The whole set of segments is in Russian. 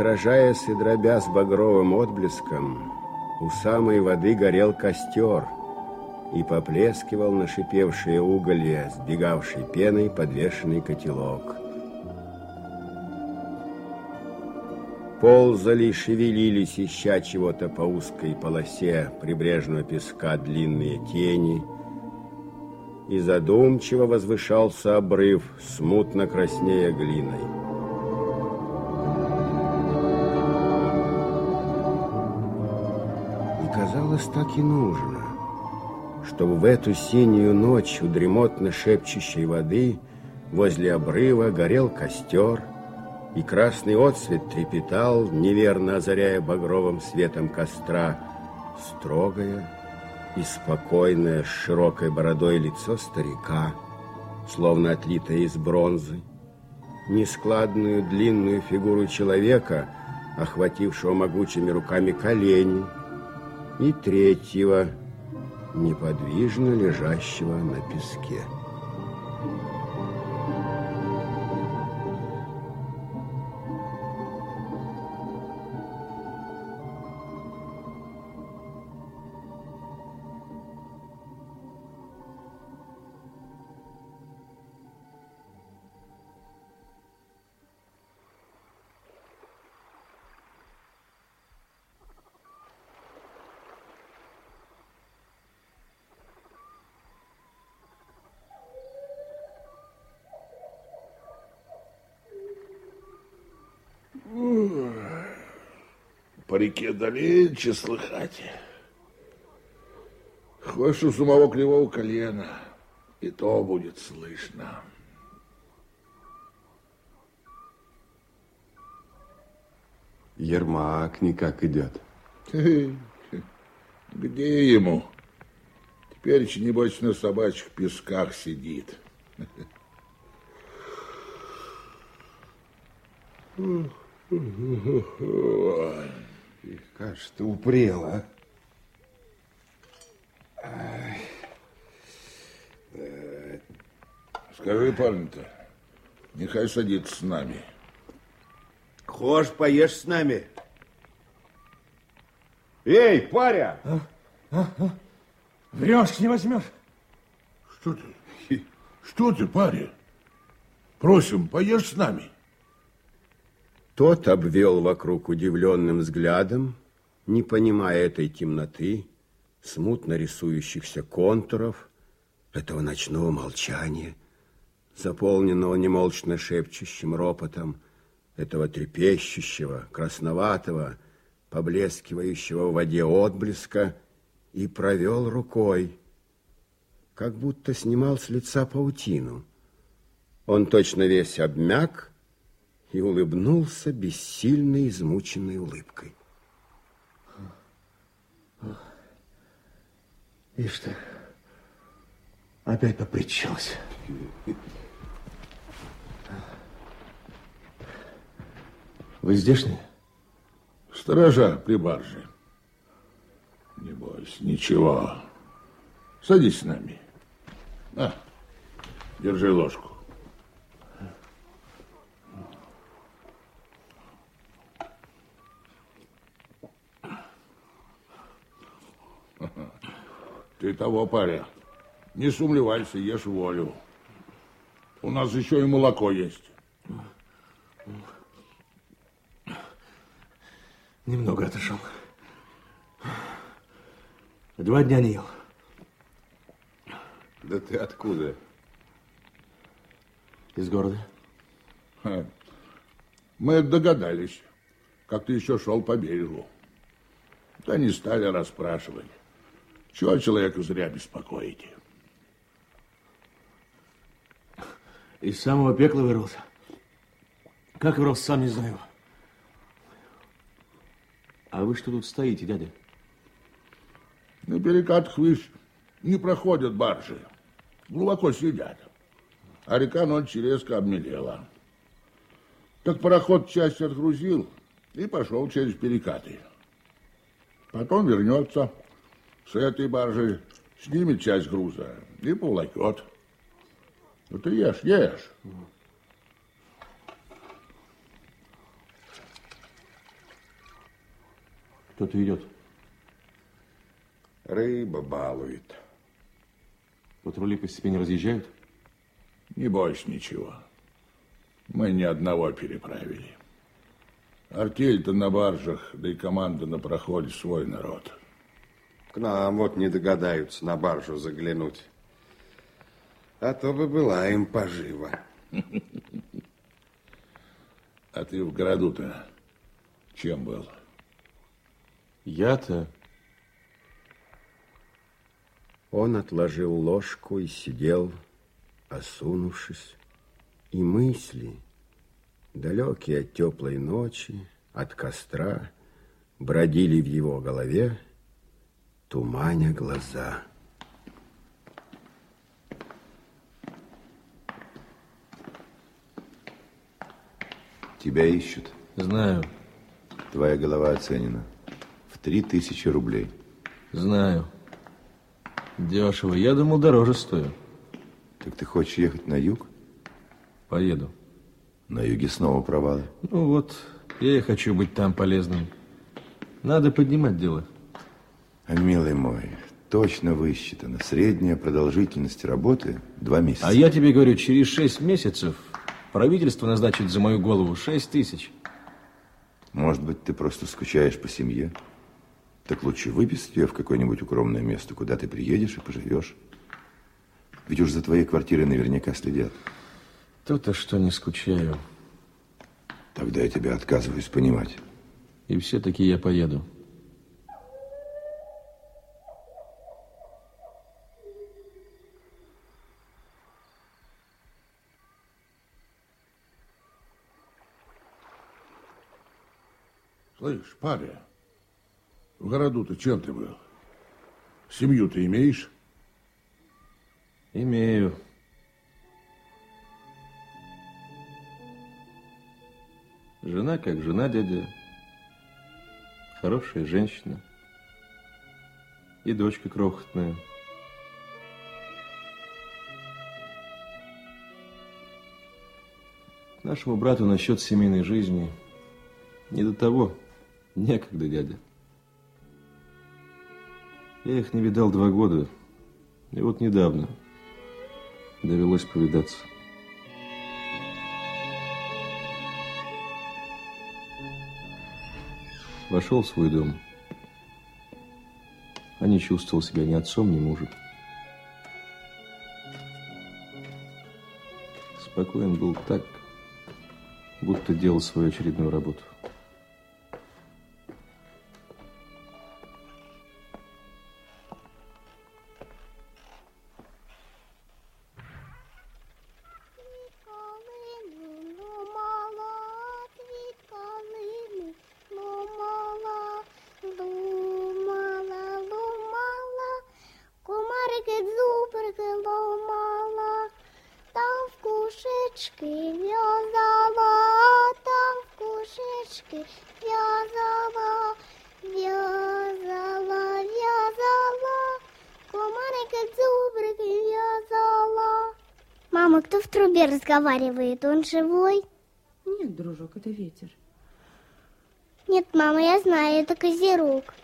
Отражаясь и дробя с багровым отблеском, у самой воды горел костер и поплескивал на шипевшие уголья, сбегавший пеной подвешенный котелок. Ползали шевелились, ища чего-то по узкой полосе прибрежного песка длинные тени, и задумчиво возвышался обрыв, смутно краснея глиной. Казалось, так и нужно, чтобы в эту синюю ночь у дремотно шепчущей воды возле обрыва горел костер, и красный отсвет трепетал, неверно озаряя багровым светом костра, строгое и спокойное с широкой бородой лицо старика, словно отлитое из бронзы, нескладную длинную фигуру человека, охватившего могучими руками колени, и третьего, неподвижно лежащего на песке. Далече слыхать. Хоть у самого кривого колена, и то будет слышно. Ермак никак идет. Где ему? Теперь, небось, на собачьих песках сидит. Кажется, упрела. Скажи, парень-то, нехай садится с нами. Хошь, поешь с нами. Эй, паря! А? А? А? Врешь, не возьмешь. Что ты? Что ты, паря? Просим, поешь с нами. Тот обвел вокруг удивленным взглядом, не понимая этой темноты, смутно рисующихся контуров, этого ночного молчания, заполненного немолчно шепчущим ропотом, этого трепещущего, красноватого, поблескивающего в воде отблеска, и провел рукой, как будто снимал с лица паутину. Он точно весь обмяк и улыбнулся бессильной, измученной улыбкой. Ишь ты, опять попричался. Вы здешние? Сторожа при барже. Не бойся, ничего. Садись с нами. На, держи ложку. Ты того, паря, не сумлевайся, ешь волю. У нас еще и молоко есть. Немного отошел. Два дня не ел. Да ты откуда? Из города. Мы догадались, как ты еще шел по берегу. Да не стали расспрашивать. Чего человека зря беспокоите? Из самого пекла вырвался. Как вырос, сам не знаю. А вы что тут стоите, дядя? На перекатах, видишь, не проходят баржи. Глубоко сидят. А река ночью резко обмелела. Так пароход часть отгрузил и пошел через перекаты. Потом вернется с этой баржи, снимет часть груза и повлакет. Ну ты ешь, ешь. Кто-то идет. Рыба балует. Патрули не разъезжают? Не бойся ничего. Мы ни одного переправили. Артель-то на баржах, да и команда на проходе свой народ. К нам вот не догадаются на баржу заглянуть. А то бы была им пожива. А ты в городу-то чем был? Я-то... Он отложил ложку и сидел, осунувшись, и мысли, далекие от теплой ночи, от костра, бродили в его голове, туманя глаза. Тебя ищут. Знаю, Твоя голова оценена в три тысячи рублей. знаю. Дешево. Я думал, дороже стою. Так ты хочешь ехать на юг? Поеду. На юге снова провалы. Ну вот, я и хочу быть там полезным. Надо поднимать дело. Милый мой, точно высчитано. Средняя продолжительность работы два месяца. А я тебе говорю, через шесть месяцев правительство назначит за мою голову шесть тысяч. Может быть, ты просто скучаешь по семье? Так лучше выписать ее в какое-нибудь укромное место, куда ты приедешь и поживешь. Ведь уж за твоей квартирой наверняка следят. То-то, что не скучаю. Тогда я тебя отказываюсь понимать. И все-таки я поеду. Слышь, паря, в городу-то чем ты был? Семью ты имеешь? Имею. Жена как жена, дядя. Хорошая женщина. И дочка крохотная. Нашему брату насчет семейной жизни не до того. Некогда, дядя. Я их не видал два года. И вот недавно довелось повидаться. Вошел в свой дом, а не чувствовал себя ни отцом, ни мужем. Спокоен был так, будто делал свою очередную работу. Кушечки в'язала, там в кушечки в'язала, в'язала, в'язала, комарики зубрики в'язала. Мама, кто в трубе разговаривает? Он живой? Нет, дружок, это ветер. Нет, мама, я знаю, это козерог.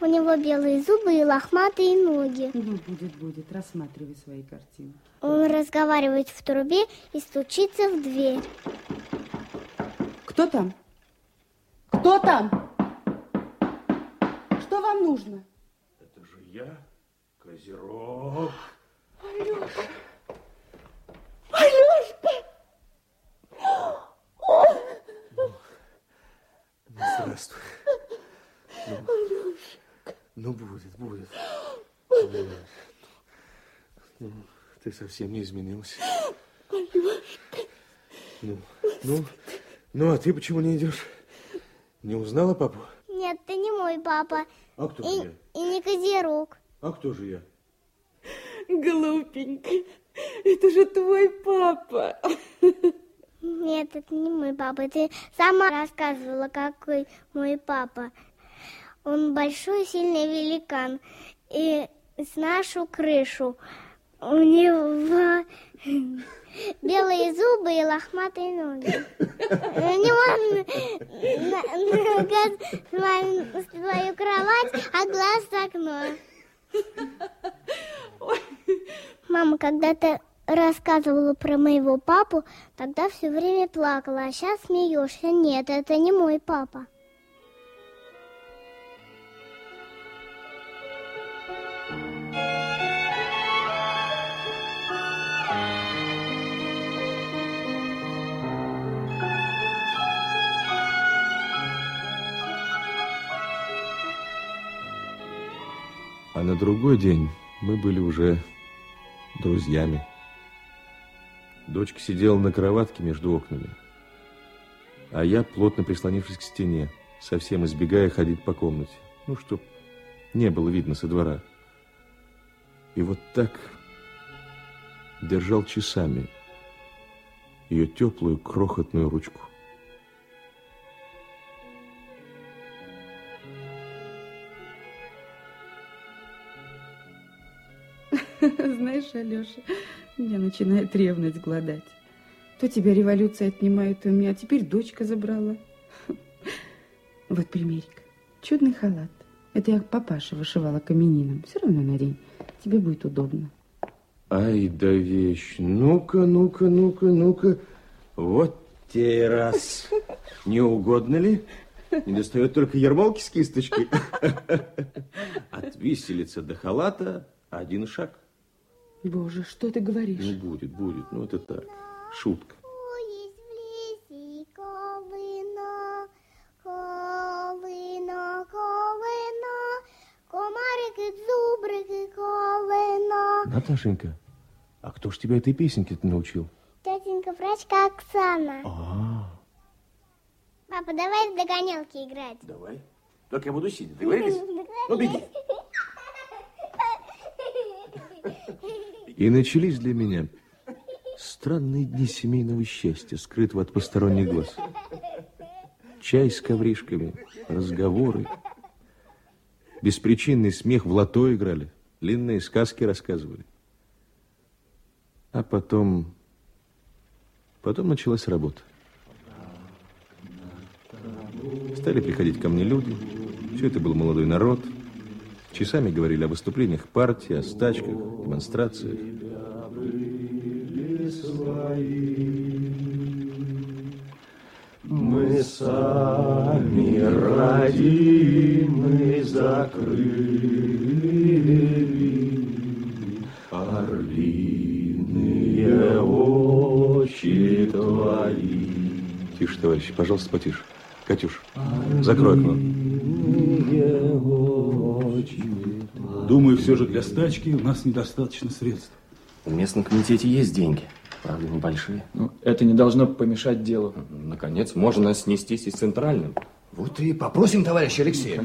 У него белые зубы и лохматые ноги. Ну, будет, будет, рассматривай свои картинки. Он разговаривает в трубе и стучится в дверь. Кто там? Кто там? Что вам нужно? Это же я, Козерог. Ну, здравствуй. Ну, ну, будет, будет. Ну, ну, ты совсем не изменился. Ну, ну, ну, а ты почему не идешь? Не узнала папу? Нет, ты не мой папа. А кто же И, я? и не козерог. А кто же я? Глупенький, это же твой папа. Нет, это не мой папа. Ты сама рассказывала, какой мой папа. Он большой, сильный великан. И с нашу крышу. У него белые зубы и лохматые ноги. У него нога свою кровать, а глаз окно. Мама когда-то рассказывала про моего папу, тогда все время плакала, а сейчас смеешься. Нет, это не мой папа. А на другой день мы были уже друзьями. Дочка сидела на кроватке между окнами, а я, плотно прислонившись к стене, совсем избегая ходить по комнате, ну, чтоб не было видно со двора. И вот так держал часами ее теплую крохотную ручку. Знаешь, Алеша, меня начинает ревность гладать. То тебя революция отнимает у меня, а теперь дочка забрала. Вот примерик. Чудный халат. Это я папаша вышивала каменином. Все равно надень. Тебе будет удобно. Ай да вещь. Ну-ка, ну-ка, ну-ка, ну-ка. Вот те раз. Не угодно ли? Не достает только ермолки с кисточкой. От виселицы до халата один шаг. Боже, что ты говоришь? Ну, будет, будет. Ну, это так. Шутка. Наташенька, а кто ж тебя этой песенке-то научил? Тетенька врачка Оксана. А, Папа, давай в догонялки играть. давай. Только я буду сидеть, договорились? Ну, беги. И начались для меня странные дни семейного счастья, скрытого от посторонних глаз. Чай с ковришками, разговоры, беспричинный смех в лото играли, длинные сказки рассказывали. А потом... Потом началась работа. Стали приходить ко мне люди. Все это был молодой народ. Часами говорили о выступлениях партии, о стачках, демонстрациях. Мы сами родимы закрыли орлиные очи твои. Тише, товарищи, пожалуйста, потише. Катюш, закрой окно. Думаю, все же для стачки у нас недостаточно средств. В местном комитете есть деньги, правда, небольшие. Ну, это не должно помешать делу. Наконец, можно снестись и с центральным. Вот и попросим товарища Алексея.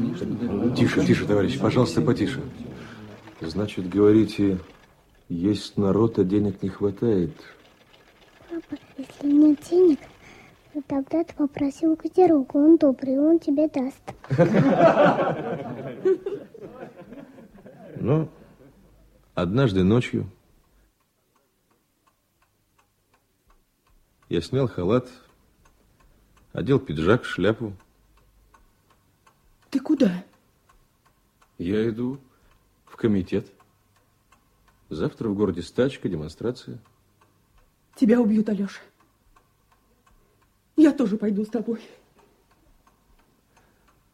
Тише, тише, товарищи, пожалуйста, потише. Значит, говорите, есть народ, а денег не хватает. Папа, если нет денег, то тогда ты попроси у Козерога. Он добрый, он тебе даст. Но однажды ночью я снял халат, одел пиджак, шляпу. Ты куда? Я иду в комитет. Завтра в городе стачка, демонстрация. Тебя убьют, Алеша. Я тоже пойду с тобой.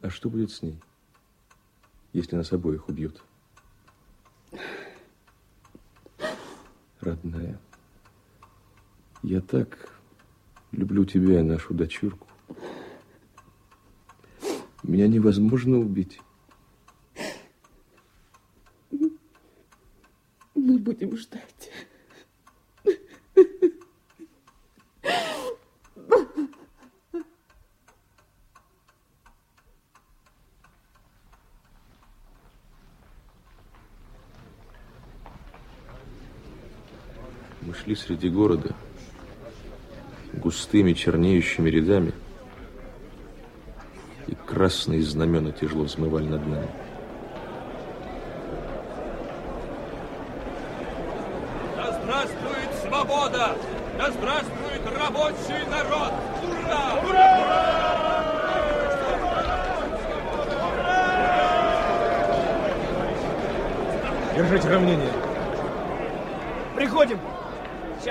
А что будет с ней, если нас обоих убьют? Родная, я так люблю тебя и нашу дочурку. Меня невозможно убить. Мы будем ждать. Мы шли среди города густыми чернеющими рядами, и красные знамена тяжело взмывали над нами. Да здравствует свобода! Да здравствует рабочий народ! Ура! Ура! Держите равнение.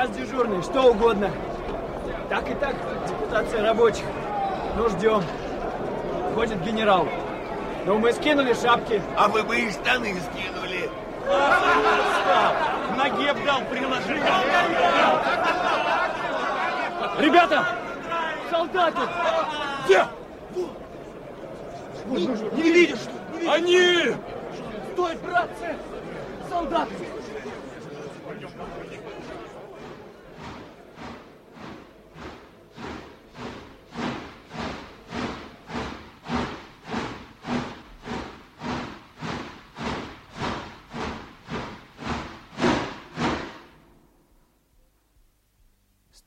Сейчас дежурный, что угодно. Так и так, депутация рабочих. Ну, ждем. Ходит генерал. Ну, мы скинули шапки. А вы бы и штаны скинули. Ноге б дал приложение. Ребята! Солдаты! Где? Не, не видишь, что ли? Они! Стой, братцы! Солдаты!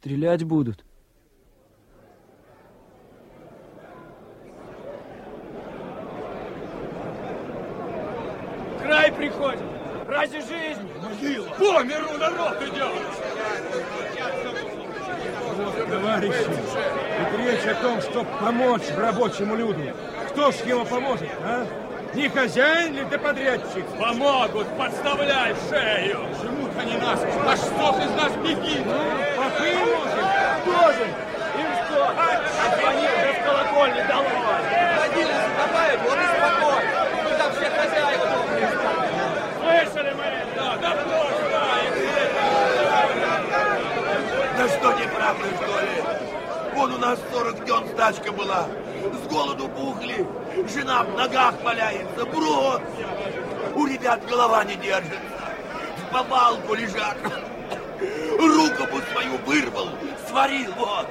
Стрелять будут. Край приходит. Ради жизни. Могила. По миру народ идет. Товарищи, ведь речь о том, чтобы помочь рабочему люду. Кто ж ему поможет, а? Не хозяин ли да подрядчик? Помогут, подставляй шею. Жмут они нас. А что из нас беги? Попы можем. Им что? Отзвонил да в колокольне долой. Один закопает, он и. Мы все хозяева добрые. Слышали мы? Да, да, Да что неправда, что ли? Вон у нас 40 дён стачка была. С голоду пухли. Жена в ногах валяется. Брод. У ребят голова не держится. В повалку лежат. Руку бы свою вырвал, сварил, вот.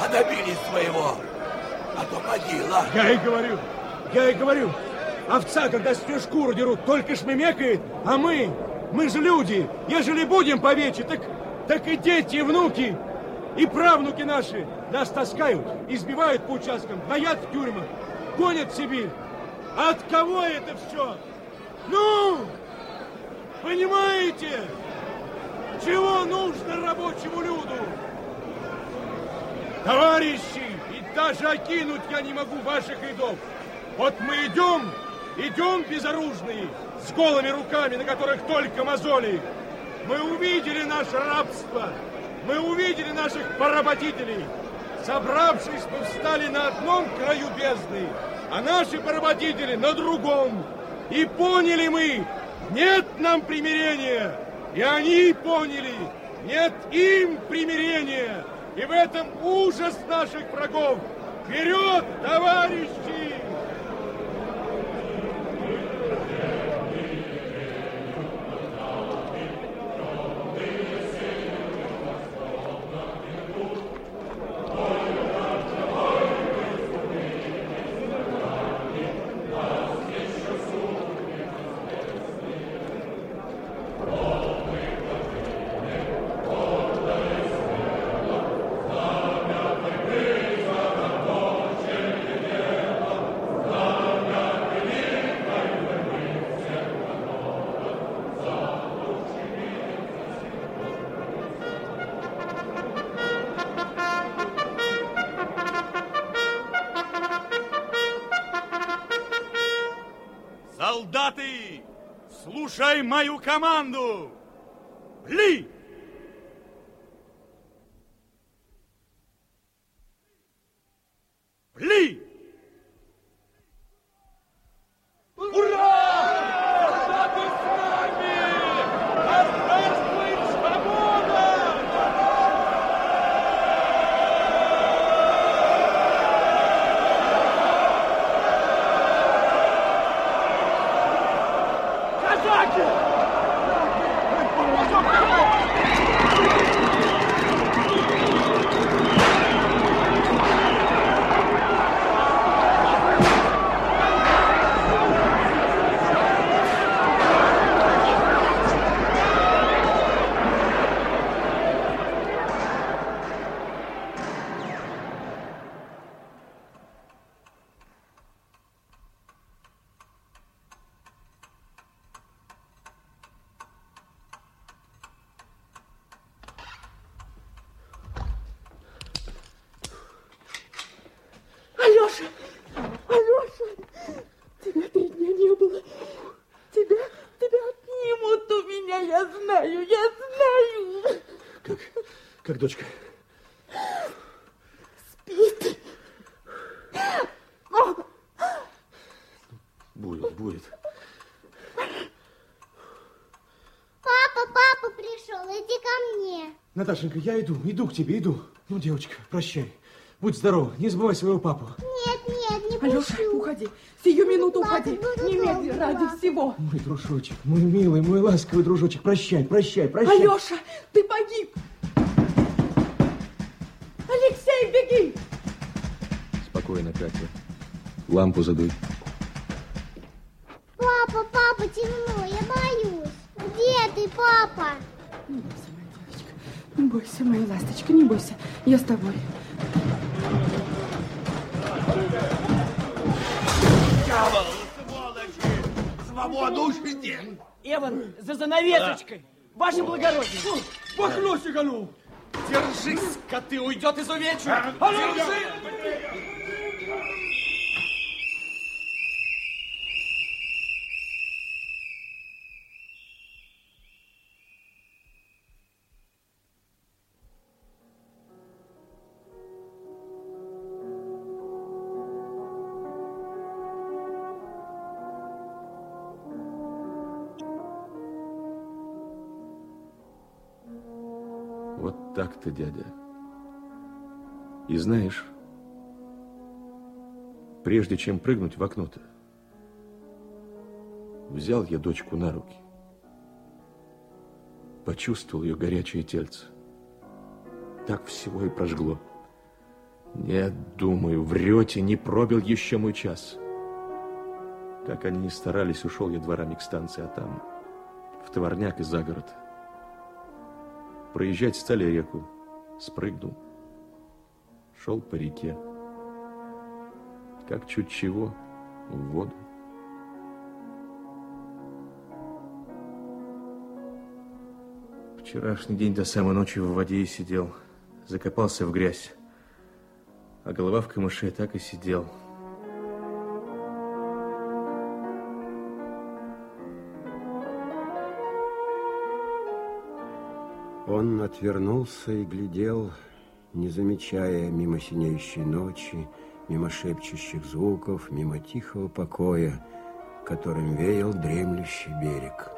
А добились своего. А то могила. Я и говорю, я и говорю. Овца, когда с нее шкуру дерут, только шмемекает, а мы, мы же люди, ежели будем повече, так, так и дети, и внуки, и правнуки наши нас таскают, избивают по участкам, наят в тюрьмах, гонят в Сибирь. От кого это все? Ну, понимаете, чего нужно рабочему люду? Товарищи, и даже окинуть я не могу ваших рядов. Вот мы идем, идем безоружные, с голыми руками, на которых только мозоли. Мы увидели наше рабство, мы увидели наших поработителей. Собравшись, мы встали на одном краю бездны, а наши поработители на другом. И поняли мы, нет нам примирения. И они поняли, нет им примирения. И в этом ужас наших врагов. Вперед, товарищи! Мою команду! Ли! Ли! Казаки! Алеша! Алеша! Тебя три дня не было. Тебя, тебя отнимут у меня, я знаю, я Как дочка? Спит. Будет, будет. Папа, папа пришел, иди ко мне. Наташенька, я иду, иду к тебе, иду. Ну, девочка, прощай. Будь здорова, не забывай своего папу. Нет, нет, не Алеша, пущу. уходи. Сию минуту Плакать уходи. Немедли, долго. ради всего. Мой дружочек, мой милый, мой ласковый дружочек, прощай, прощай, прощай. Алеша, ты погиб. Алексей, беги. Спокойно, Катя. Лампу задуй. Я с тобой. Дьявол, сволочи! Свободу ищите! Эван, за занавесочкой. Ваше благородие. Пахну сигану! Держись, коты, уйдет из увечья. А ну, Вот так-то, дядя. И знаешь, прежде чем прыгнуть в окно-то, взял я дочку на руки, почувствовал ее горячее тельце. Так всего и прожгло. Нет, думаю, врете, не пробил еще мой час. Как они ни старались, ушел я дворами к станции, а там в товарняк и за город. Проезжать стали реку. Спрыгнул. Шел по реке. Как чуть чего, в воду. Вчерашний день до самой ночи в воде и сидел. Закопался в грязь. А голова в камыше так и сидел. Он отвернулся и глядел, не замечая мимо синеющей ночи, мимо шепчущих звуков, мимо тихого покоя, которым веял дремлющий берег.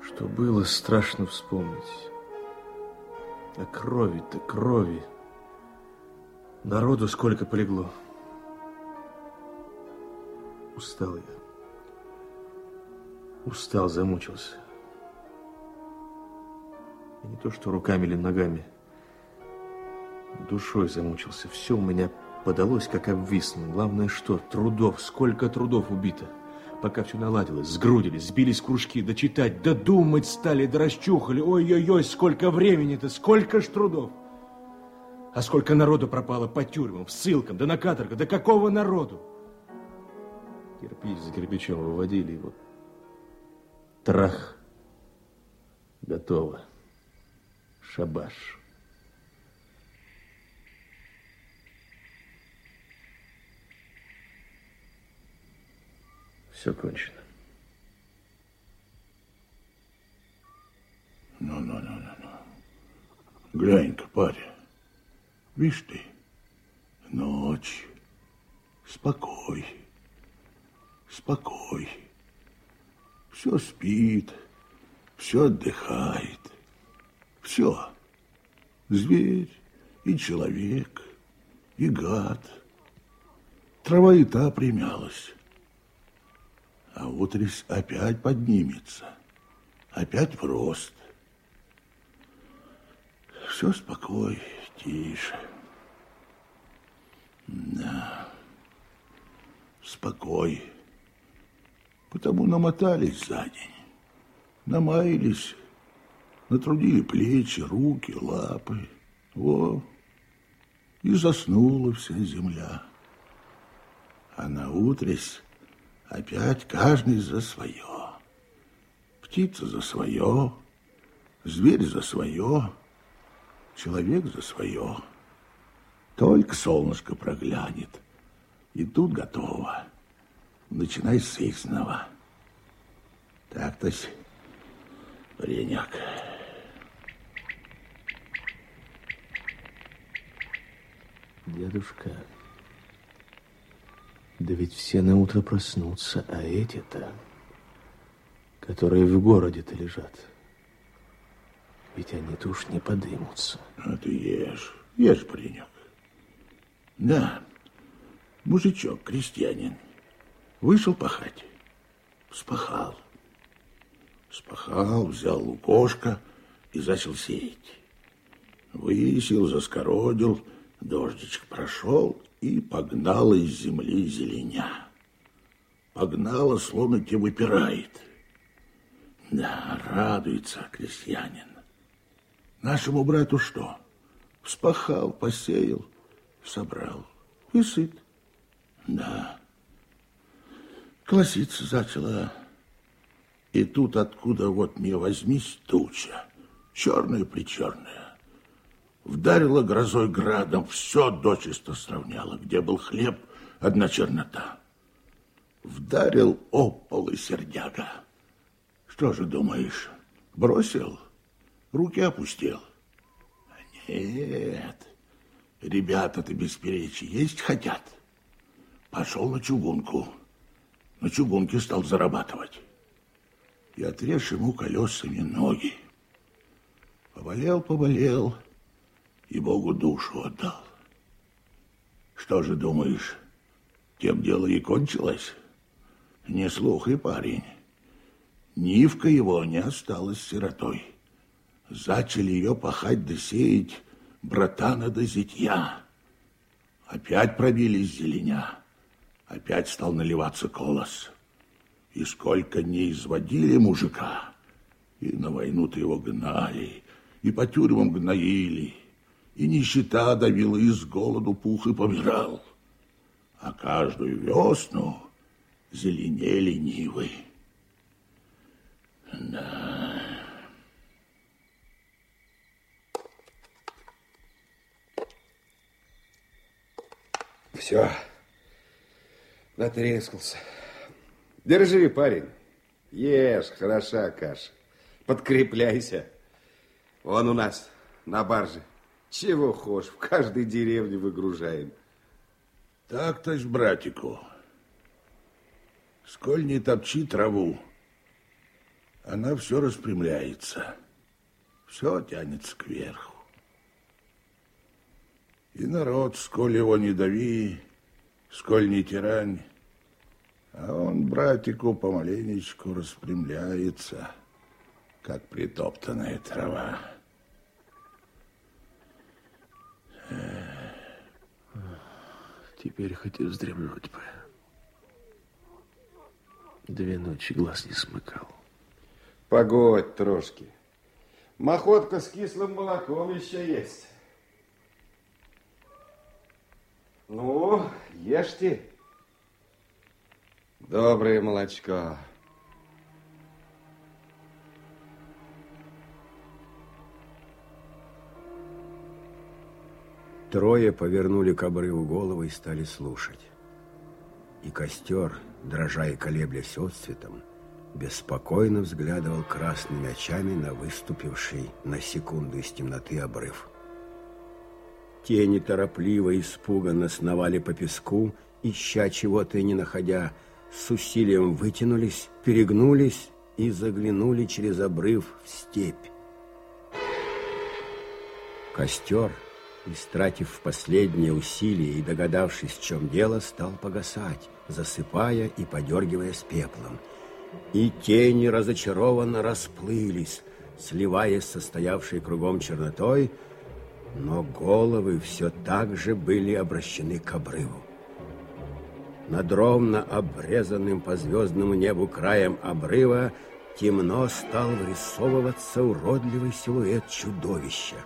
Что было, страшно вспомнить. А крови-то, крови. Народу сколько полегло. Устал я. Устал, замучился. И не то, что руками или ногами. Душой замучился. Все у меня подалось, как обвисло. Главное, что трудов, сколько трудов убито. Пока все наладилось, сгрудились, сбились кружки, да читать, да стали, да расчухали. Ой-ой-ой, сколько времени-то, сколько ж трудов. А сколько народу пропало по тюрьмам, ссылкам, да на каторгах, да какого народу? Кирпич за кирпичом выводили его. Трах. Готово. Шабаш. Все кончено. Ну-ну-ну-ну. Глянь-ка, парень. Видишь ты, ночь, спокой, спокой. Все спит, все отдыхает. Все. Зверь и человек, и гад. Трава и та примялась. А утрись опять поднимется. Опять в рост. Все спокой, тише. Да. Спокой. Потому намотались за день. Намаялись. Натрудили плечи, руки, лапы. Во. И заснула вся земля. А на утресь опять каждый за свое. Птица за свое, зверь за свое, человек за свое. Только солнышко проглянет, и тут готово. Начинай с истинного. Так-то, паренек. Дедушка, да ведь все на утро проснутся, а эти-то, которые в городе-то лежат, ведь они-то уж не подымутся. А ты ешь, ешь, паренек. Да, мужичок, крестьянин, вышел пахать, спахал. Спахал, взял лукошко и начал сеять. Высел, заскородил, дождичек прошел и погнал из земли зеленя. Погнала, словно те выпирает. Да, радуется крестьянин. Нашему брату что? Вспахал, посеял, собрал и сыт. Да. Колоситься зачала. И тут откуда вот мне возьмись туча, черная-причерная. Вдарила грозой градом, все дочисто сравняла. Где был хлеб, одна чернота. Вдарил опол и сердяга. Что же думаешь, бросил? Руки опустил? Нет, ребята-то без перечи есть хотят. Пошел на чугунку. На чугунке стал зарабатывать. И отрежь ему колесами ноги. Поболел, поболел, и Богу душу отдал. Что же думаешь, тем дело и кончилось? Не слухай, парень. Нивка его не осталась сиротой. Зачали ее пахать да сеять братана да зятья. Опять пробились зеленя. Опять стал наливаться колос. И сколько не изводили мужика, и на войну-то его гнали, и по тюрьмам гноили, и нищета давила, и с голоду пух и помирал. А каждую весну зеленели нивы. Да. Все, натрескался. Держи, парень. Ешь, хороша каша. Подкрепляйся. Он у нас на барже. Чего хочешь, в каждой деревне выгружаем. Так-то ж, братику. Сколь не топчи траву, она все распрямляется. Все тянется кверху. И народ, сколь его не дави, сколь не тирань, а он, братику, помаленечку распрямляется, как притоптанная трава. Теперь хоть и вздремнуть бы. Две ночи глаз не смыкал. Погодь трошки. Махотка с кислым молоком еще есть. Ну, ешьте. Доброе молочко. Трое повернули к обрыву головы и стали слушать. И костер, дрожа и колеблясь отцветом, беспокойно взглядывал красными очами на выступивший на секунду из темноты обрыв. Тени торопливо и испуганно сновали по песку, ища чего-то и не находя, с усилием вытянулись, перегнулись и заглянули через обрыв в степь. Костер, истратив последние усилия и догадавшись, в чем дело, стал погасать, засыпая и подергиваясь пеплом. И тени разочарованно расплылись, сливаясь со стоявшей кругом чернотой, но головы все так же были обращены к обрыву. Над ровно обрезанным по звездному небу краем обрыва темно стал вырисовываться уродливый силуэт чудовища.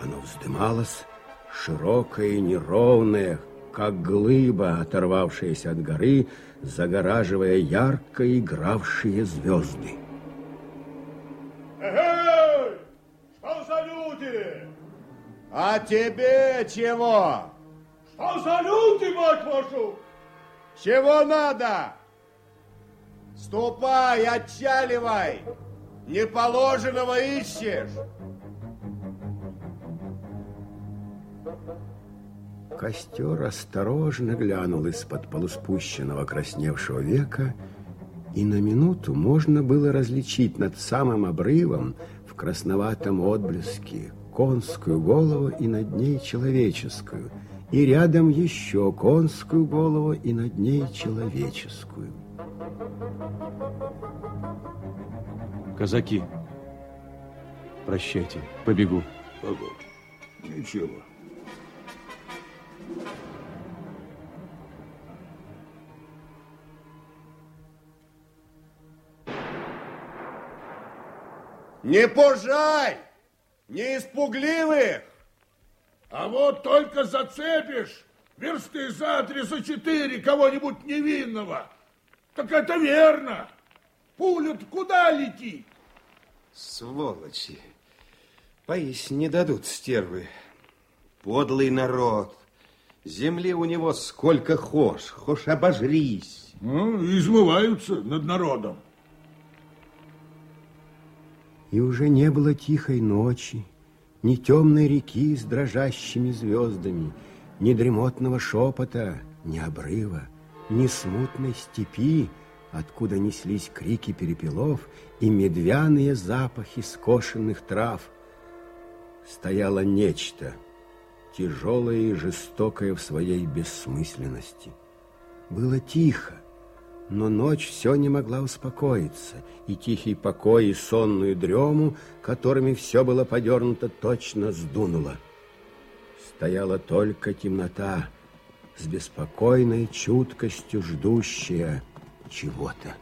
Оно вздымалось, широкое и неровное, как глыба, оторвавшаяся от горы, загораживая ярко игравшие звезды. Эй, что за люди? А тебе чего? Что за люди, мать вашу? Чего надо? Ступай, отчаливай! Неположенного ищешь! Костер осторожно глянул из-под полуспущенного красневшего века, и на минуту можно было различить над самым обрывом в красноватом отблеске конскую голову и над ней человеческую, и рядом еще конскую голову и над ней человеческую. Казаки, прощайте, побегу. Погодь, ничего. Не пужай! Не испугливых! А вот только зацепишь версты за три, за четыре кого-нибудь невинного. Так это верно. пуля куда летит? Сволочи. Поесть не дадут стервы. Подлый народ. Земли у него сколько хошь, хошь обожрись. Ну, измываются над народом. И уже не было тихой ночи, ни темной реки с дрожащими звездами, ни дремотного шепота, ни обрыва, ни смутной степи, откуда неслись крики перепелов и медвяные запахи скошенных трав. Стояло нечто, тяжелое и жестокое в своей бессмысленности. Было тихо, но ночь все не могла успокоиться, и тихий покой, и сонную дрему, которыми все было подернуто, точно сдунуло. Стояла только темнота, с беспокойной чуткостью ждущая чего-то.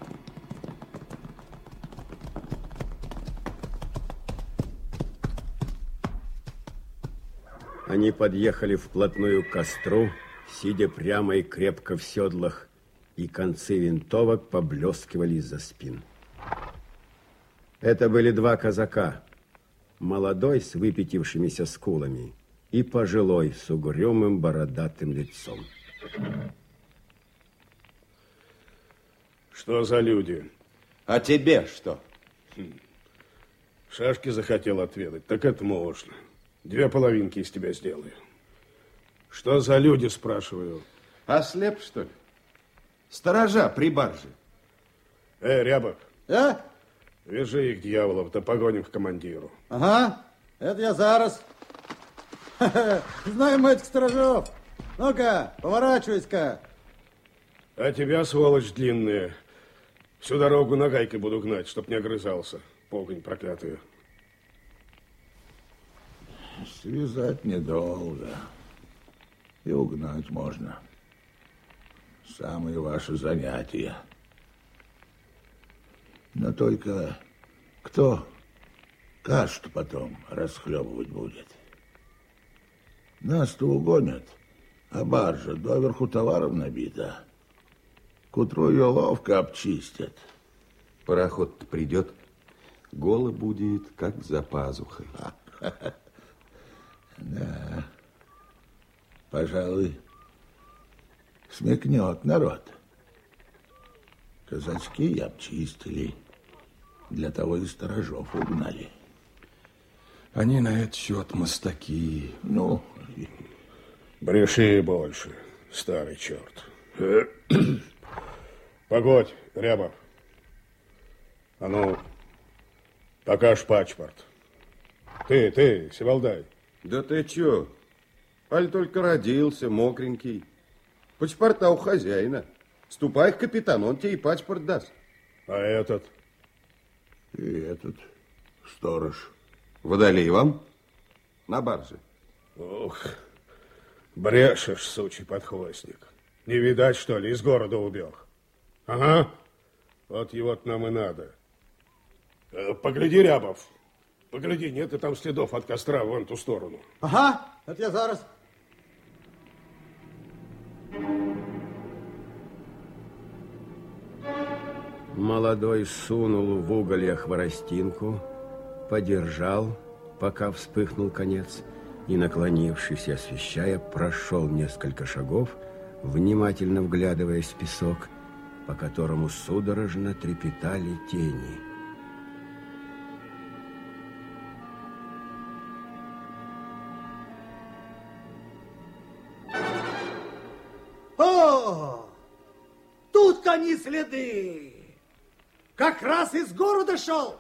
Они подъехали вплотную к костру, сидя прямо и крепко в седлах, и концы винтовок поблескивали из-за спин. Это были два казака. Молодой с выпятившимися скулами и пожилой с угрюмым бородатым лицом. Что за люди? А тебе что? Хм. Шашки захотел отведать, так это можно. Две половинки из тебя сделаю. Что за люди, спрашиваю? Ослеп, что ли? Сторожа при барже. Эй, Рябов. А? Вяжи их, дьяволов, да погоним к командиру. Ага, это я зараз. Знаем мы этих сторожов. Ну-ка, поворачивайся-ка. А тебя, сволочь длинная, всю дорогу нагайкой буду гнать, чтоб не огрызался. Погонь проклятую. Связать недолго. И угнать можно. Самые ваши занятия. Но только кто кашу потом расхлебывать будет? Нас-то угонят, а баржа доверху товаром набита. К утру ее ловко обчистят. Пароход придет, голо будет, как за пазухой. Да, пожалуй, смекнет народ. Казачки обчистили, для того и сторожов угнали. Они на этот счет мастаки. Ну, бреши больше, старый черт. Погодь, Рябов. А ну, покажь паспорт. Ты, ты, Севалдай. Да ты чё? Аль только родился, мокренький. Паспорта у хозяина. Ступай к капитану, он тебе и паспорт даст. А этот? И этот сторож. Водолей вам? На барже. Ух, брешешь, сучий подхвостник. Не видать, что ли, из города убег? Ага, вот его нам и надо. Э, погляди, Рябов, погляди, нет ли там следов от костра вон ту сторону. Ага, это я зараз. Молодой сунул в уголья хворостинку, подержал, пока вспыхнул конец, и, наклонившись и освещая, прошел несколько шагов, внимательно вглядываясь в песок, по которому судорожно трепетали тени. О, тут они следы. Как раз из города шел.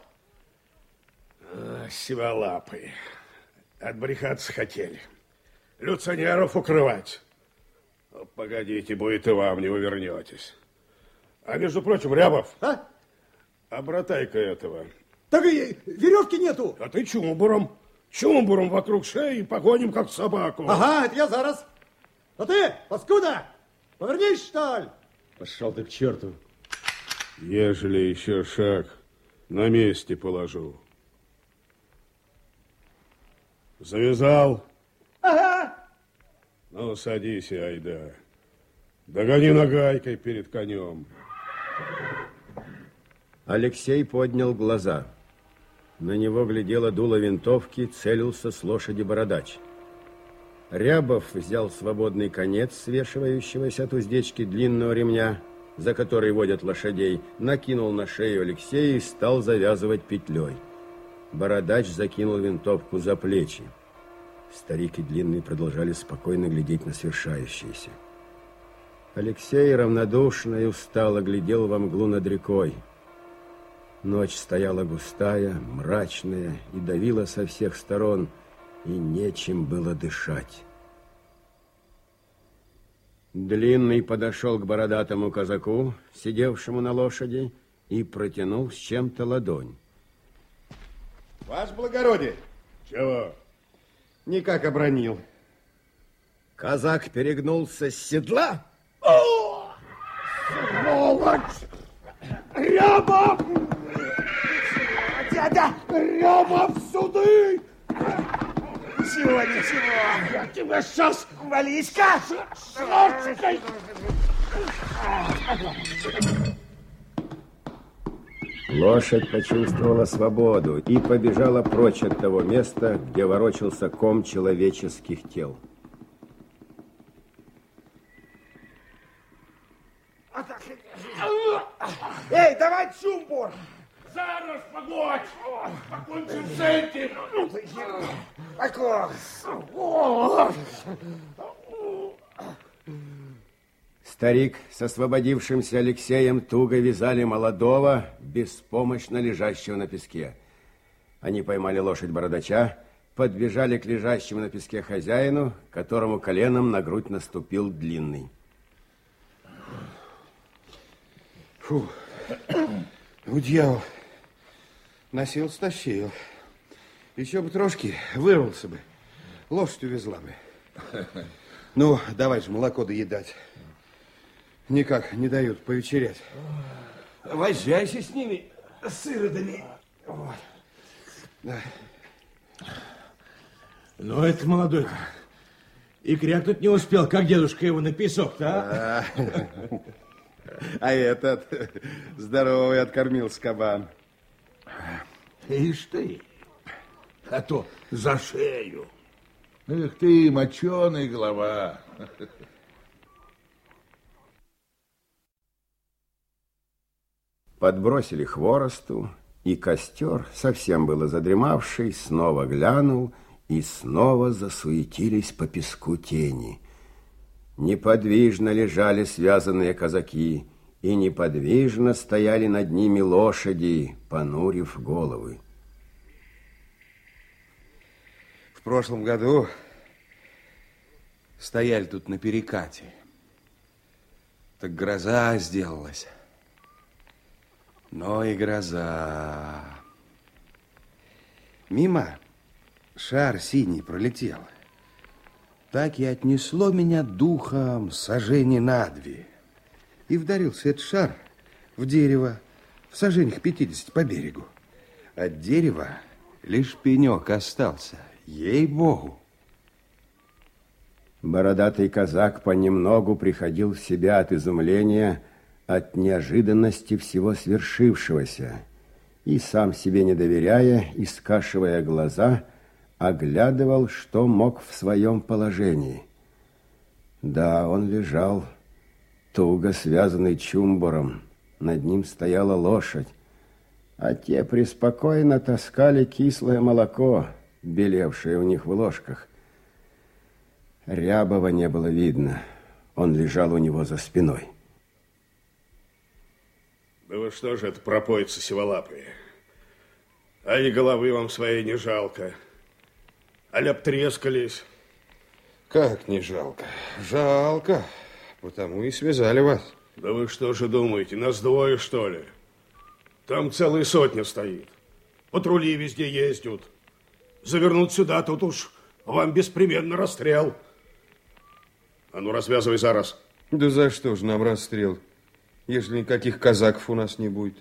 А, Сиволапые. Отбрехаться хотели. Люционеров укрывать. Ну, Погодите, будет и вам, не увернетесь. А между прочим, Рябов, А? обратай-ка этого. Так и веревки нету. А ты чумбуром. Чумбуром вокруг шеи погоним, как собаку. Ага, это я зараз. А ты, паскуда, повернись, что ли? Пошел ты к черту. Ежели еще шаг, на месте положу. Завязал? Ага. Ну, садись, айда. Догони нагайкой перед конем. Алексей поднял глаза. На него глядело дуло винтовки, целился с лошади бородач. Рябов взял свободный конец, свешивающегося от уздечки длинного ремня, за который водят лошадей, накинул на шею Алексея и стал завязывать петлей. Бородач закинул винтовку за плечи. Старик и Длинный продолжали спокойно глядеть на свершающееся. Алексей равнодушно и устало глядел во мглу над рекой. Ночь стояла густая, мрачная и давила со всех сторон, и нечем было дышать. Длинный подошел к бородатому казаку, сидевшему на лошади, и протянул с чем-то ладонь. Ваше благородие. Чего? Никак обронил. Казак перегнулся с седла. О! Сволочь! Рябов! Дядя! Рябов, суды! Ничего, ничего. Я тебя сейчас... Вались-ка! Лошадкой! Лошадь почувствовала свободу и побежала прочь от того места, где ворочался ком человеческих тел. Эй, давай чумбур! Зараз, погодь! Покончим с этим! Старик с освободившимся Алексеем туго вязали молодого, беспомощно лежащего на песке. Они поймали лошадь бородача, подбежали к лежащему на песке хозяину, которому коленом на грудь наступил длинный. Фу. Ну, дьявол. Носил, стащил. Еще бы трошки вырвался бы. Лошадь увезла бы. Ну, давай же молоко доедать. Никак не дают повечерять. Возжайся с ними, с иродами. Вот. Да. Ну, это молодой-то. И крякнуть не успел, как дедушка его на песок-то, а? А этот здоровый откормился кабан. Ишь ты, а то за шею. Эх ты, моченый голова. Подбросили хворосту, и костер, совсем было задремавший, снова глянул, и снова засуетились по песку тени. Неподвижно лежали связанные казаки, и неподвижно стояли над ними лошади, понурив головы. В прошлом году стояли тут на перекате. Так гроза сделалась. Но и гроза. Мимо шар синий пролетел. Так и отнесло меня духом сожжение на две. И вдарился этот шар в дерево в сожжениях 50 по берегу. От дерева лишь пенек остался, ей-богу. Бородатый казак понемногу приходил в себя от изумления, от неожиданности всего свершившегося, и сам себе не доверяя, и скашивая глаза, оглядывал, что мог в своем положении. Да, он лежал туго связанный чумбуром. Над ним стояла лошадь, а те преспокойно таскали кислое молоко, белевшее у них в ложках. Рябова не было видно. Он лежал у него за спиной. Да вы что же это пропоится сиволапые? А и головы вам своей не жалко. А обтрескались. Как не жалко? Жалко. Потому и связали вас. Да вы что же думаете, нас двое, что ли? Там целая сотня стоит. Патрули везде ездят. Завернуть сюда, тут уж вам беспременно расстрел. А ну, развязывай зараз. Да за что же нам расстрел, если никаких казаков у нас не будет?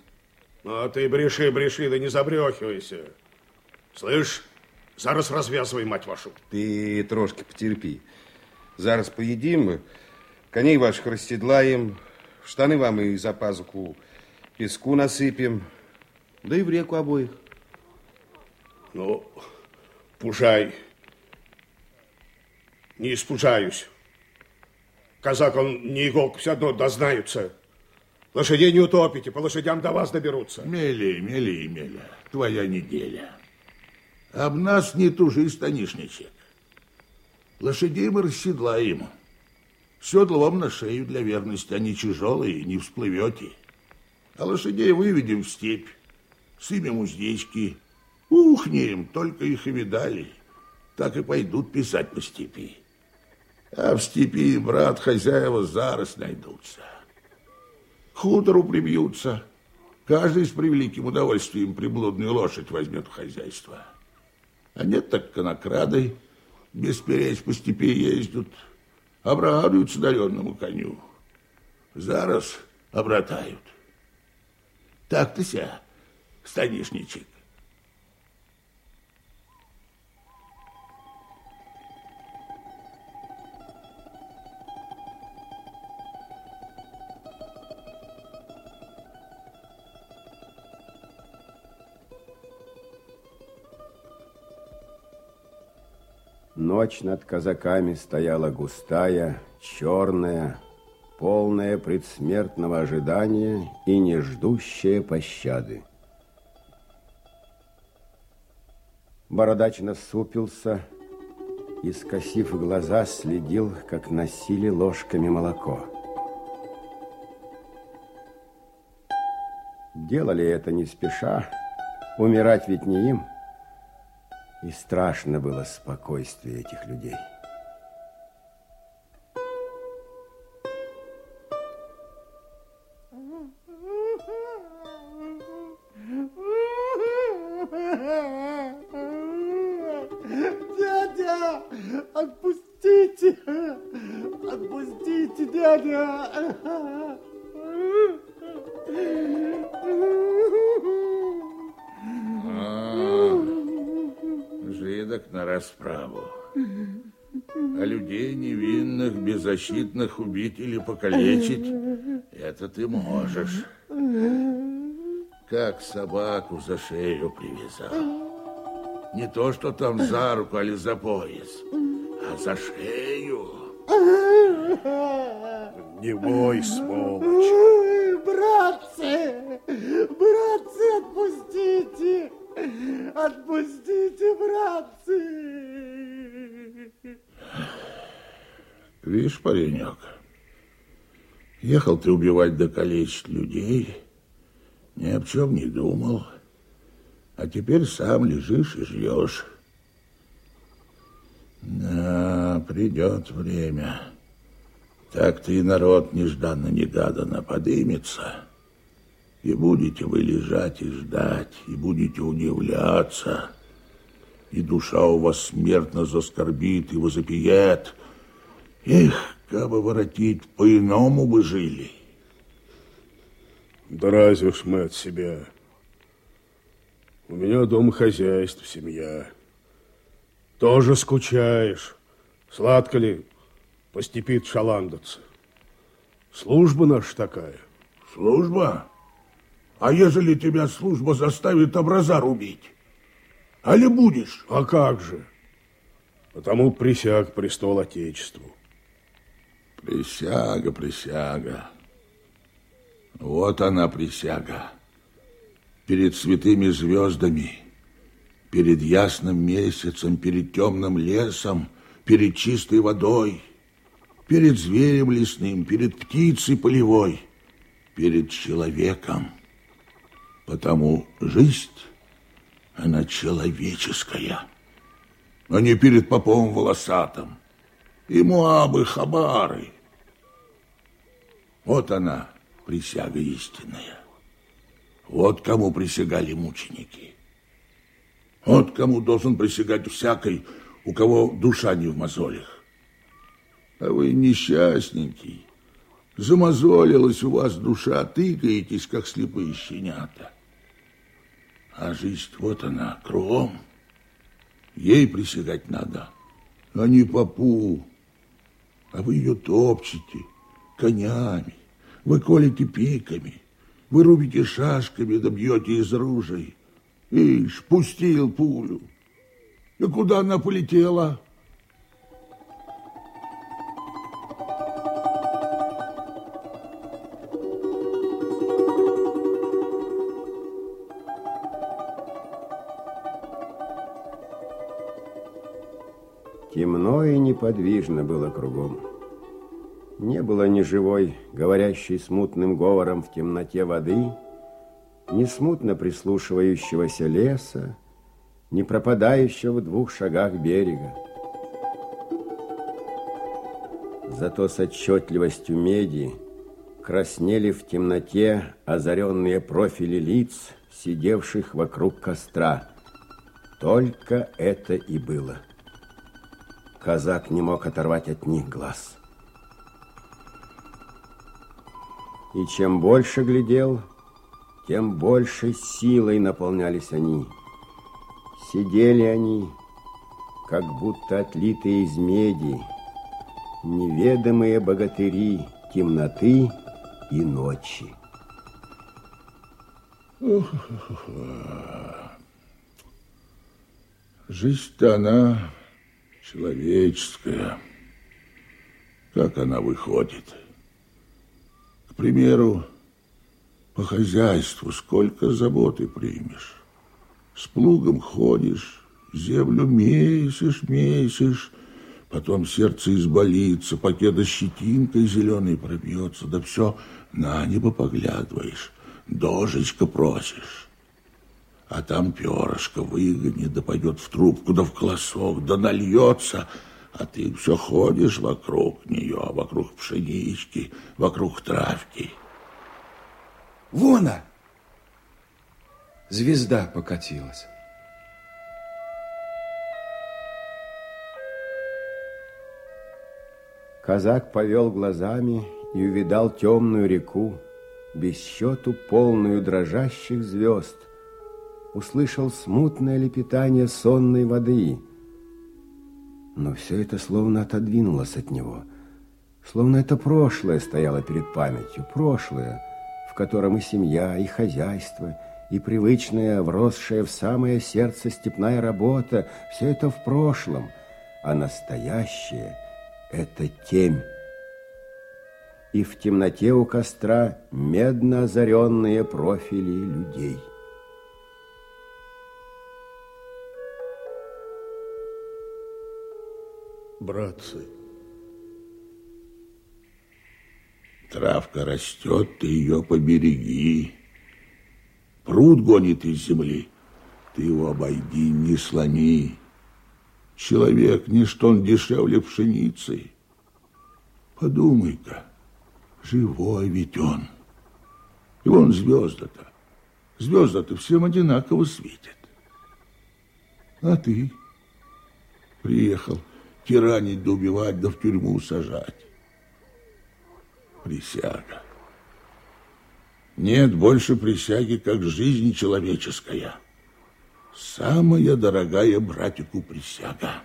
Ну, а ты бреши, бреши, да не забрехивайся. Слышь, зараз развязывай, мать вашу. Ты трошки потерпи. Зараз поедим, коней ваших расседлаем, штаны вам и за пазуху песку насыпем, да и в реку обоих. Ну, пужай. Не испужаюсь. Казак, он не иголку, все одно дознаются. Лошадей не утопите, по лошадям до вас доберутся. Мели, мели, мели, твоя неделя. Об нас не тужи, станишничек. Лошадей мы расседлаем. Седло вам на шею для верности, они тяжелые, не всплывете. А лошадей выведем в степь, сымем уздечки, ухнем, только их и видали. Так и пойдут писать по степи. А в степи, брат, хозяева зараз найдутся. Хутору прибьются. Каждый с превеликим удовольствием приблудную лошадь возьмет в хозяйство. А нет, так конокрады без переч по степи ездят, обрадуются даренному коню. Зараз обратают. Так ты ся, станишничек. Ночь над казаками стояла густая, черная, полная предсмертного ожидания и не ждущая пощады. Бородач насупился и, скосив глаза, следил, как носили ложками молоко. Делали это не спеша, умирать ведь не им – и страшно было спокойствие этих людей. Беззащитных убить или покалечить, это ты можешь. Как собаку за шею привязал. Не то, что там за руку или за пояс, а за шею. Не бой, сволочь. Братцы! Братцы, отпустите! Отпустите, братцы! Видишь, паренек, ехал ты убивать да калечить людей, ни о чем не думал, а теперь сам лежишь и ждешь. Да, придет время. Так-то и народ нежданно-негаданно подымется, и будете вы лежать и ждать, и будете удивляться, и душа у вас смертно заскорбит и возопиет. Эх, как бы воротить, по-иному бы жили. Да разве ж мы от себя? У меня дома хозяйство, семья. Тоже скучаешь. Сладко ли по степи шаландаться? Служба наша такая. Служба? А ежели тебя служба заставит образа рубить? А ли будешь? А как же? Потому присяг престол Отечеству. Присяга, присяга. Вот она присяга. Перед святыми звездами, перед ясным месяцем, перед темным лесом, перед чистой водой, перед зверем лесным, перед птицей полевой, перед человеком. Потому жизнь, она человеческая, а не перед попом волосатым. И Муабы, Хабары. Вот она, присяга истинная. Вот кому присягали мученики. Вот кому должен присягать всякой, у кого душа не в мозолях. А вы несчастненький. Замозолилась у вас душа, тыкаетесь, как слепые щенята. А жизнь, вот она, кругом. Ей присягать надо, а не попу. А вы ее топчете конями, вы колите пиками, вы рубите шашками, да бьете из ружей. Ишь, пустил пулю. И куда она полетела? Темно и неподвижно было кругом. Не было ни живой, говорящей смутным говором в темноте воды, ни смутно прислушивающегося леса, ни пропадающего в двух шагах берега. Зато с отчетливостью меди краснели в темноте озаренные профили лиц, сидевших вокруг костра. Только это и было. Казак не мог оторвать от них глаз. И чем больше глядел, тем больше силой наполнялись они. Сидели они, как будто отлитые из меди, неведомые богатыри темноты и ночи. Жизнь-то она человеческая. Как она выходит? К примеру, по хозяйству сколько заботы примешь. С плугом ходишь, землю месишь, месишь, потом сердце изболится, пакета щетинкой зеленой пробьется, да все на небо поглядываешь, дожечка просишь. А там перышко выгонит, да пойдет в трубку, да в колосок, да нальется, а ты все ходишь вокруг нее, вокруг пшенички, вокруг травки. Вон она! Звезда покатилась. Казак повел глазами и увидал темную реку, без счету полную дрожащих звезд. Услышал смутное лепетание сонной воды. Но все это словно отодвинулось от него. Словно это прошлое стояло перед памятью. Прошлое, в котором и семья, и хозяйство, и привычная, вросшая в самое сердце степная работа, все это в прошлом, а настоящее — это темь. И в темноте у костра медно озаренные профили людей. Братцы, травка растет, ты ее побереги. Пруд гонит из земли, ты его обойди, не сломи. Человек, не что он дешевле пшеницы. Подумай-ка, живой ведь он. И вон звезды-то. Звезды-то всем одинаково светят. А ты приехал тиранить да убивать, да в тюрьму сажать. Присяга. Нет больше присяги, как жизнь человеческая. Самая дорогая братику присяга.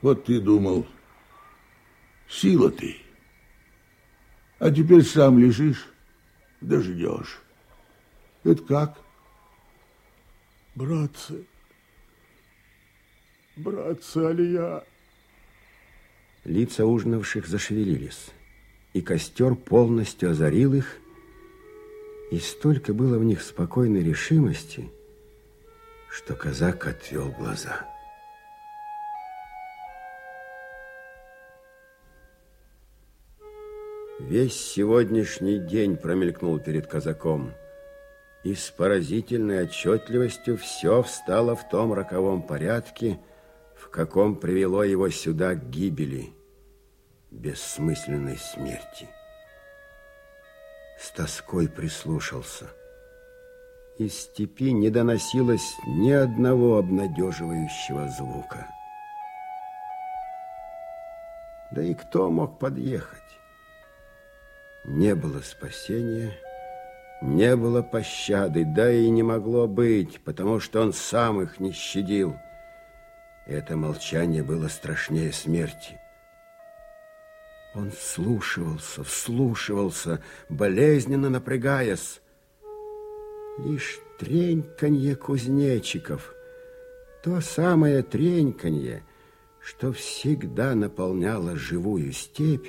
Вот ты думал, сила ты, а теперь сам лежишь, да ждешь. Это как? Братцы, братцы, Алия. Лица ужинавших зашевелились, и костер полностью озарил их, и столько было в них спокойной решимости, что казак отвел глаза. Весь сегодняшний день промелькнул перед казаком, и с поразительной отчетливостью все встало в том роковом порядке, в каком привело его сюда к гибели, бессмысленной смерти. С тоской прислушался. Из степи не доносилось ни одного обнадеживающего звука. Да и кто мог подъехать? Не было спасения, не было пощады, да и не могло быть, потому что он сам их не щадил. Это молчание было страшнее смерти. Он вслушивался, вслушивался, болезненно напрягаясь. Лишь треньканье кузнечиков, то самое треньканье, что всегда наполняло живую степь,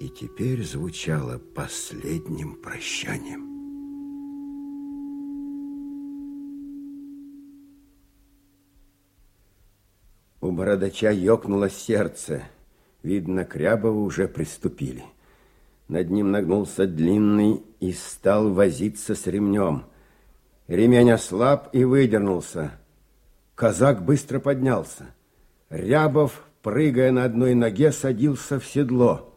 и теперь звучало последним прощанием. У бородача ёкнуло сердце. Видно, к уже приступили. Над ним нагнулся длинный и стал возиться с ремнем. Ремень ослаб и выдернулся. Казак быстро поднялся. Рябов, прыгая на одной ноге, садился в седло.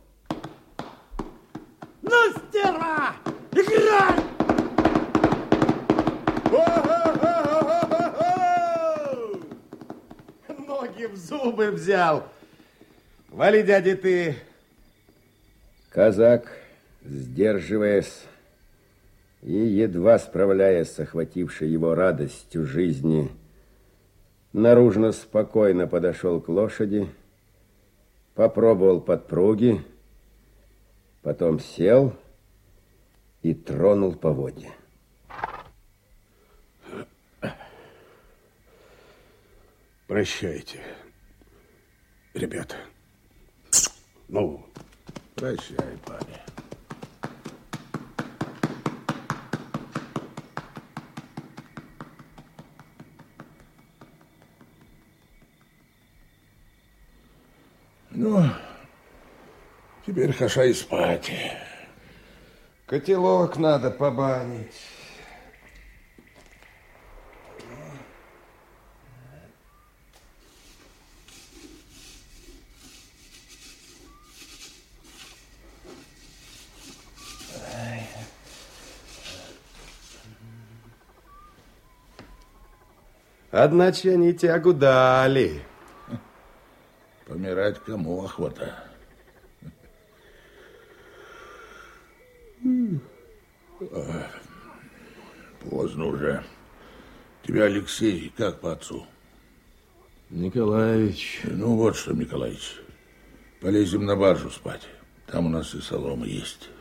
Зубы взял. Вали, дядя, ты. Казак, сдерживаясь и едва справляясь с охватившей его радостью жизни, наружно спокойно подошел к лошади, попробовал подпруги, потом сел и тронул поводья. Прощайте ребята. Ну, прощай, парень. Ну, теперь хаша и спать. Котелок надо побанить. Одначе они тягу дали. Помирать кому охота? Поздно уже. Тебя, Алексей, как по отцу? Николаевич. Ну вот что, Николаевич. Полезем на баржу спать. Там у нас и солома есть.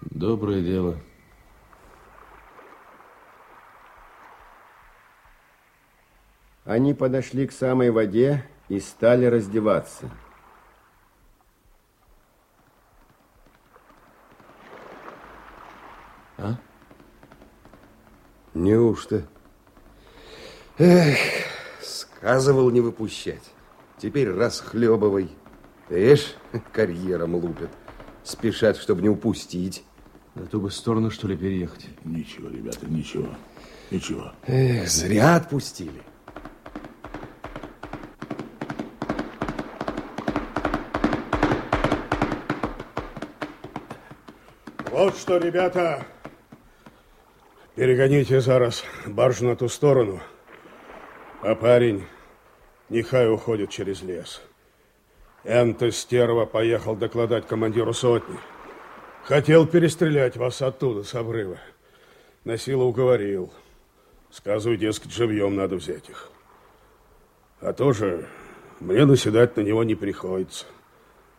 Доброе дело. Они подошли к самой воде и стали раздеваться. А? Неужто? Эх, сказывал не выпущать. Теперь расхлебывай. Эш, карьером лупят. Спешат, чтобы не упустить. На ту бы сторону, что ли, переехать? Ничего, ребята, ничего. Ничего. Эх, зря отпустили. Что, ребята, перегоните зараз баржу на ту сторону, а парень нехай уходит через лес. Энто Стерва поехал докладать командиру сотни. Хотел перестрелять вас оттуда, с обрыва. На силу уговорил. Сказывай, дескать, живьем надо взять их. А тоже мне наседать на него не приходится.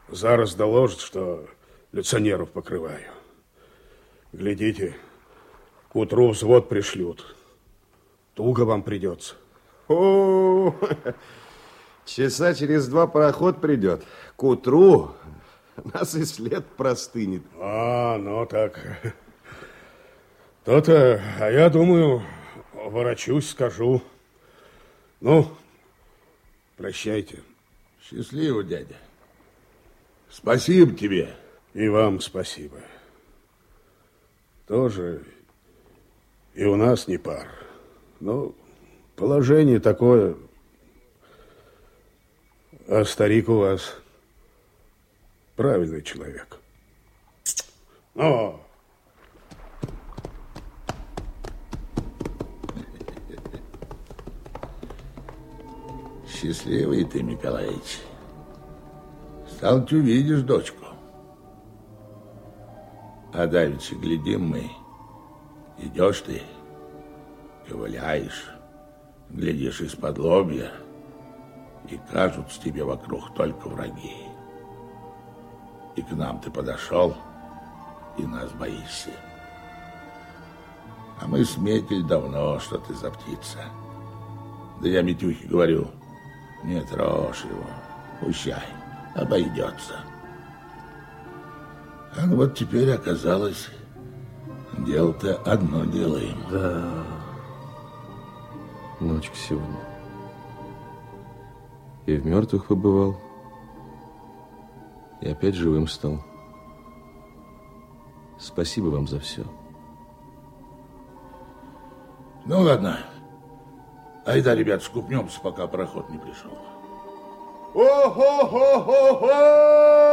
Зараз доложит, что лицензеров покрываю. Глядите, к утру взвод пришлют. Туго вам придется. О, Часа через два пароход придет. К утру нас и след простынет. А, ну так. То-то, а я думаю, ворочусь, скажу. Ну, прощайте. Счастливо, дядя. Спасибо тебе. И вам спасибо. Тоже и у нас не пар. Но положение такое. А старик у вас правильный человек. О! Счастливый ты, Николаевич. Стал ты увидишь дочку. А давеча глядим мы. Идешь ты, ковыляешь, глядишь из-под лобья, и кажутся тебе вокруг только враги. И к нам ты подошел, и нас боишься. А мы сметили давно, что ты за птица. Да я Митюхе говорю, не трожь его, пущай, обойдется. А вот теперь оказалось, дело-то одно делаем. Да. Ночка сегодня. И в мертвых побывал, и опять живым стал. Спасибо вам за все. Ну, ладно. Айда, ребят, скупнемся, пока проход не пришел. О-хо-хо-хо-хо!